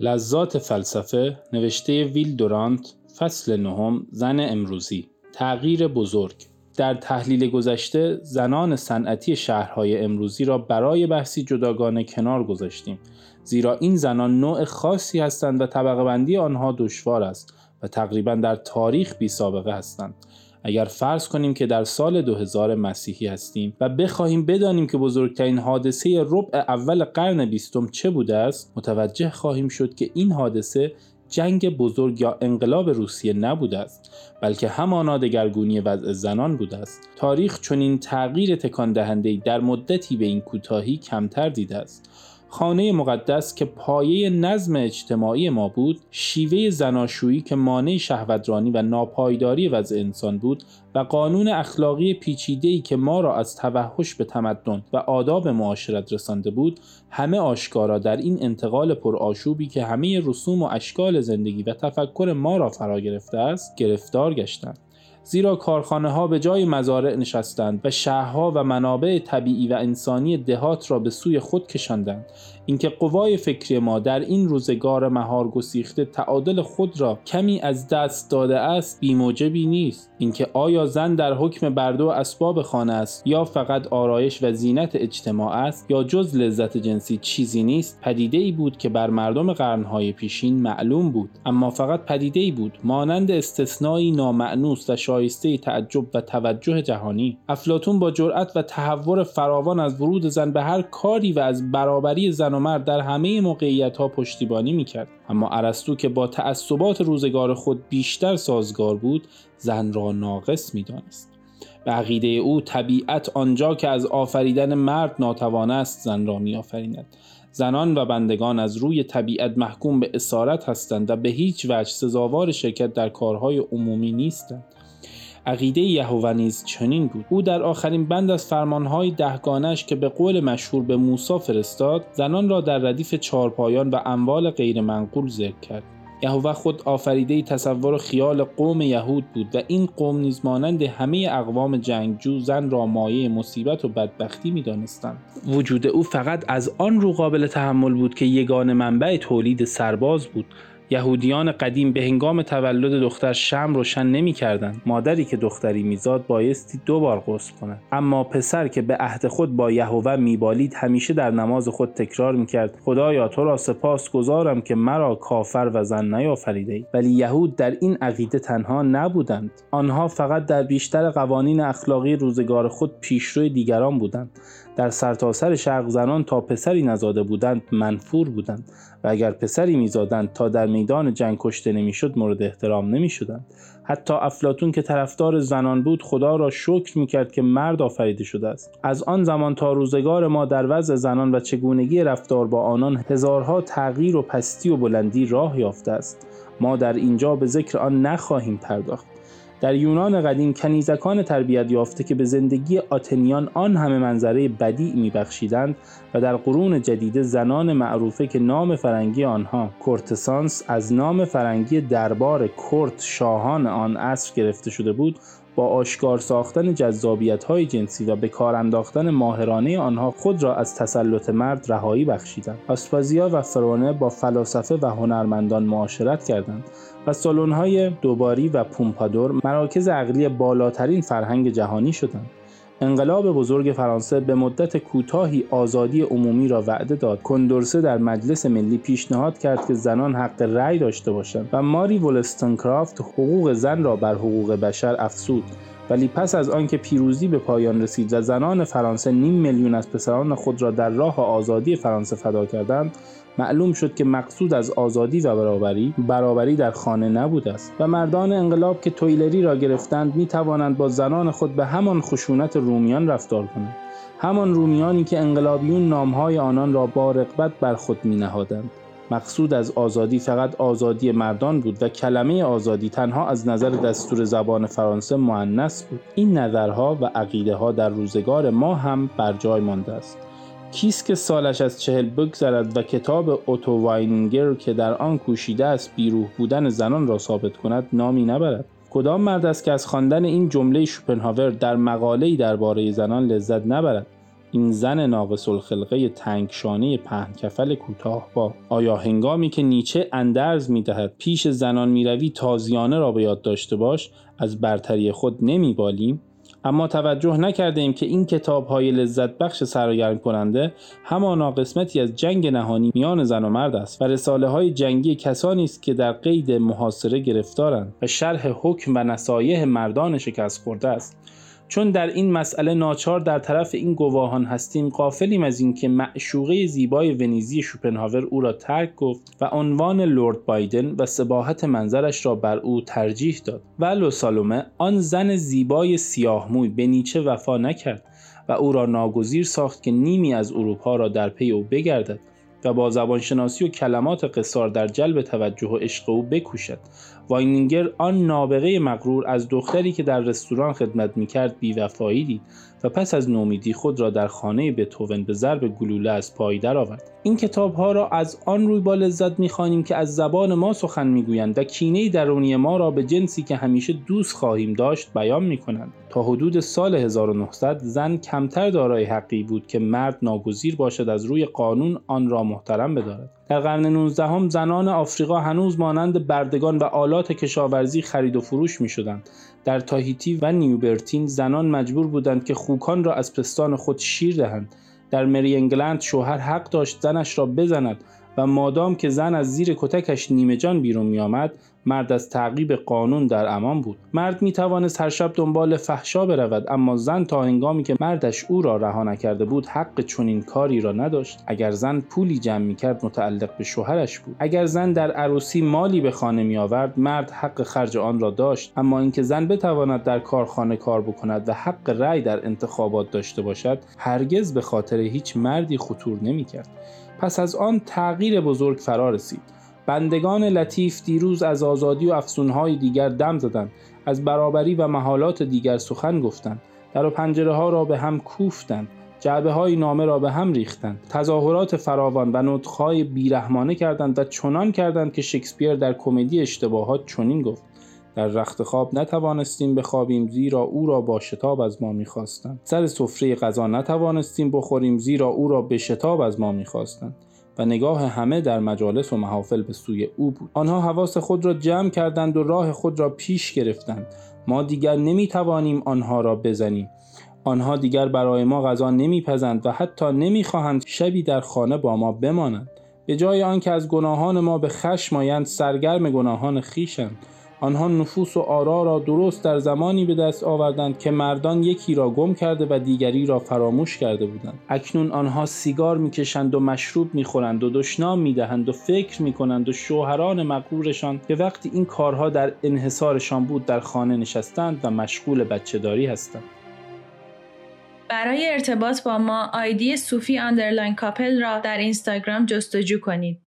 لذات فلسفه نوشته ویل دورانت فصل نهم زن امروزی. تغییر بزرگ. در تحلیل گذشته زنان صنعتی شهرهای امروزی را برای بحثی جداگانه کنار گذاشتیم. زیرا این زنان نوع خاصی هستند و طبقه بندی آنها دشوار است و تقریبا در تاریخ بی سابقه هستند. اگر فرض کنیم که در سال 2000 مسیحی هستیم و بخواهیم بدانیم که بزرگترین حادثه ربع اول قرن بیستم چه بوده است متوجه خواهیم شد که این حادثه جنگ بزرگ یا انقلاب روسیه نبوده است بلکه همانا دگرگونی وضع زنان بوده است. تاریخ چنین تغییر تکان دهنده در مدتی به این کوتاهی کمتر دیده است. خانه مقدس که پایه نظم اجتماعی ما بود شیوه زناشویی که مانع شهوترانی و ناپایداری وضع انسان بود و قانون اخلاقی پیچیده‌ای که ما را از توحش به تمدن و آداب معاشرت رسانده بود همه آشکارا در این انتقال پرآشوبی که همه رسوم و اشکال زندگی و تفکر ما را فرا گرفته است گرفتار گشتند. زیرا کارخانه ها به جای مزارع نشستند و شهرها و منابع طبیعی و انسانی دهات را به سوی خود کشاندند. اینکه قوای فکری ما در این روزگار مهار گسیخته تعادل خود را کمی از دست داده است بیموجبی نیست. اینکه آیا زن در حکم برده و اسباب خانه است یا فقط آرایش و زینت اجتماع است یا جز لذت جنسی چیزی نیست؟ پدیده ای بود که بر مردم قرنهای پیشین معلوم بود اما فقط پدیده ای بود مانند استثنایی نامعنوس و شایسته تعجب و توجه جهانی. افلاتون با جرأت و تحور فراوان از ورود زن به هر کاری و از برابری زن و مرد در همه موقعیت ها پشتیبانی می‌کرد. اما ارسطو که با تعصبات روزگار خود بیشتر سازگار بود زن را ناقص می‌دانست. به عقیده او طبیعت آنجا که از آفریدن مرد ناتوان است زن را میآفریند. زنان و بندگان از روی طبیعت محکوم به اسارت هستند و به هیچ وجه سزاوار شرکت در کارهای عمومی نیستند. عقیده یهوه نیز چنین بود. او در آخرین بند از فرمانهای دهگانش که به قول مشهور به موسی فرستاد زنان را در ردیف چارپایان و اموال غیرمنقول ذکر کرد. یهوه خود آفریده تصور و خیال قوم یهود بود و این قوم نیز مانند همه اقوام جنگجو زن را مایه مصیبت و بدبختی می‌دانستند. وجود او فقط از آن رو قابل تحمل بود که یگان منبع تولید سرباز بود. یهودیان قدیم به هنگام تولد دختر شم روشن نمی کردن. مادری که دختری میزاد بایستی دو بار غسل کند. اما پسر که به عهد خود با یهوه میبالید همیشه در نماز خود تکرار می‌کرد. خدایا تو را سپاس گذارم که مرا کافر و زن نیافریده ای ولی یهود در این عقیده تنها نبودند. آنها فقط در بیشتر قوانین اخلاقی روزگار خود پیشروی دیگران بودند. در سرتاسر سر شرق زنان تا پسری نزاده بودند منفور بودند و اگر پسری میزادند تا در میدان جنگ کشته نمی‌شد مورد احترام نمی‌شدند. حتی افلاتون که طرفدار زنان بود خدا را شکر می‌کرد که مرد آفریده شده است. از آن زمان تا روزگار ما در وضع زنان و چگونگی رفتار با آنان هزارها تغییر و پستی و بلندی راه یافته است. ما در اینجا به ذکر آن نخواهیم پرداخت. در یونان قدیم کنیزکان تربیت یافته که به زندگی آتنیان آن همه منظره بدی میبخشیدند و در قرون جدید زنان معروفه که نام فرنگی آنها کورتسانس از نام فرنگی دربار کورت شاهان آن عصر گرفته شده بود با آشکار ساختن جذابیت های جنسی و به کار انداختن ماهرانه آنها خود را از تسلط مرد رهایی بخشیدند. آسپازیا و فرونه با فلاسفه و هنرمندان معاشرت کردند و های دوباری و پومپادور مراکز عقلی بالاترین فرهنگ جهانی شدند. انقلاب بزرگ فرانسه به مدت کوتاهی آزادی عمومی را وعده داد. کندورسه در مجلس ملی پیشنهاد کرد که زنان حق رأی داشته باشند و ماری ولستنکرافت حقوق زن را بر حقوق بشر افزود. ولی پس از آنکه پیروزی به پایان رسید و زنان فرانسه نیم میلیون از پسران خود را در راه آزادی فرانسه فدا کردند معلوم شد که مقصود از آزادی و برابری برابری در خانه نبوده است و مردان انقلاب که تویلری را گرفتند می توانند با زنان خود به همان خشونت رومیان رفتار کنند همان رومیانی که انقلابیون نامهای آنان را با رقبت بر خود می نهادند. مقصود از آزادی فقط آزادی مردان بود و کلمه آزادی تنها از نظر دستور زبان فرانسه معنس بود. این نظرها و عقیده ها در روزگار ما هم بر جای مانده است. کیست که سالش از چهل بگذرد و کتاب اوتو واینگر که در آن کوشیده است بیروح بودن زنان را ثابت کند نامی نبرد. کدام مرد است که از خواندن این جمله شوپنهاور در مقاله‌ای درباره زنان لذت نبرد؟ این زن ناقص الخلقه تنگشانه پهن کفل کوتاه با آیا هنگامی که نیچه اندرز می‌دهد پیش زنان می‌روی تازیانه را به یاد داشته باش از برتری خود نمیبالیم. اما توجه نکرده ایم که این کتاب های لذت بخش سرگرم کننده همانا قسمتی از جنگ نهانی میان زن و مرد است و رساله های جنگی کسانی است که در قید محاصره گرفتارند و شرح حکم و نصایح مردان شکست خورده است. چون در این مسئله ناچار در طرف این گواهان هستیم قافلیم از اینکه معشوقه زیبای ونیزی شوپنهاور او را ترک گفت و عنوان لورد بایدن و سباحت منظرش را بر او ترجیح داد. و سالومه آن زن زیبای سیاه موی به نیچه وفا نکرد و او را ناگزیر ساخت که نیمی از اروپا را در پی او بگردد و با زبانشناسی و کلمات قصار در جلب توجه و عشق او بکوشد. واینینگر آن نابغه مغرور از دختری که در رستوران خدمت می‌کرد بیوفایی دید و پس از نومیدی خود را در خانه بتوون به ضرب گلوله از پای درآورد. این کتاب ها را از آن روی با لذت می‌خوانیم که از زبان ما سخن می‌گویند و کینه درونی ما را به جنسی که همیشه دوست خواهیم داشت بیان می‌کنند. تا حدود سال 1900 زن کمتر دارای حقی بود که مرد ناگزیر باشد از روی قانون آن را محترم بدارد. در قرن 19 هم زنان آفریقا هنوز مانند بردگان و آلات کشاورزی خرید و فروش می شدند. در تاهیتی و نیوبرتین زنان مجبور بودند که خوکان را از پستان خود شیر دهند. در مری انگلند شوهر حق داشت زنش را بزند و مادام که زن از زیر کتکش نیمه جان بیرون می آمد مرد از تعقیب قانون در امان بود. مرد می توانست هر شب دنبال فحشا برود اما زن تا هنگامی که مردش او را رها نکرده بود حق چنین کاری را نداشت. اگر زن پولی جمع می کرد متعلق به شوهرش بود. اگر زن در عروسی مالی به خانه می آورد مرد حق خرج آن را داشت. اما اینکه زن بتواند در کارخانه کار بکند و حق رأی در انتخابات داشته باشد هرگز به خاطر هیچ مردی خطور نمی کرد پس از آن تغییر بزرگ فرا رسید. بندگان لطیف دیروز از آزادی و افسونهای دیگر دم زدند از برابری و محالات دیگر سخن گفتند در و پنجره ها را به هم کوفتند جعبه های نامه را به هم ریختند تظاهرات فراوان و نطخهای بیرحمانه کردند و چنان کردند که شکسپیر در کمدی اشتباهات چنین گفت در رخت خواب نتوانستیم بخوابیم زیرا او را با شتاب از ما می‌خواستند. سر سفره غذا نتوانستیم بخوریم زیرا او را به شتاب از ما می‌خواستند. و نگاه همه در مجالس و محافل به سوی او بود. آنها حواس خود را جمع کردند و راه خود را پیش گرفتند. ما دیگر نمی توانیم آنها را بزنیم. آنها دیگر برای ما غذا نمیپزند و حتی نمی‌خواهند شبی در خانه با ما بمانند. به جای آنکه از گناهان ما به خشم آیند سرگرم گناهان خیشند آنها نفوس و آرا را درست در زمانی به دست آوردند که مردان یکی را گم کرده و دیگری را فراموش کرده بودند اکنون آنها سیگار می‌کشند و مشروب می‌خورند و دشنام می‌دهند و فکر می‌کنند و شوهران مغرورشان که وقتی این کارها در انحصارشان بود در خانه نشستند و مشغول بچهداری هستند برای ارتباط با ما آیدی صوفی underline couple را در اینستاگرام جستجو کنید.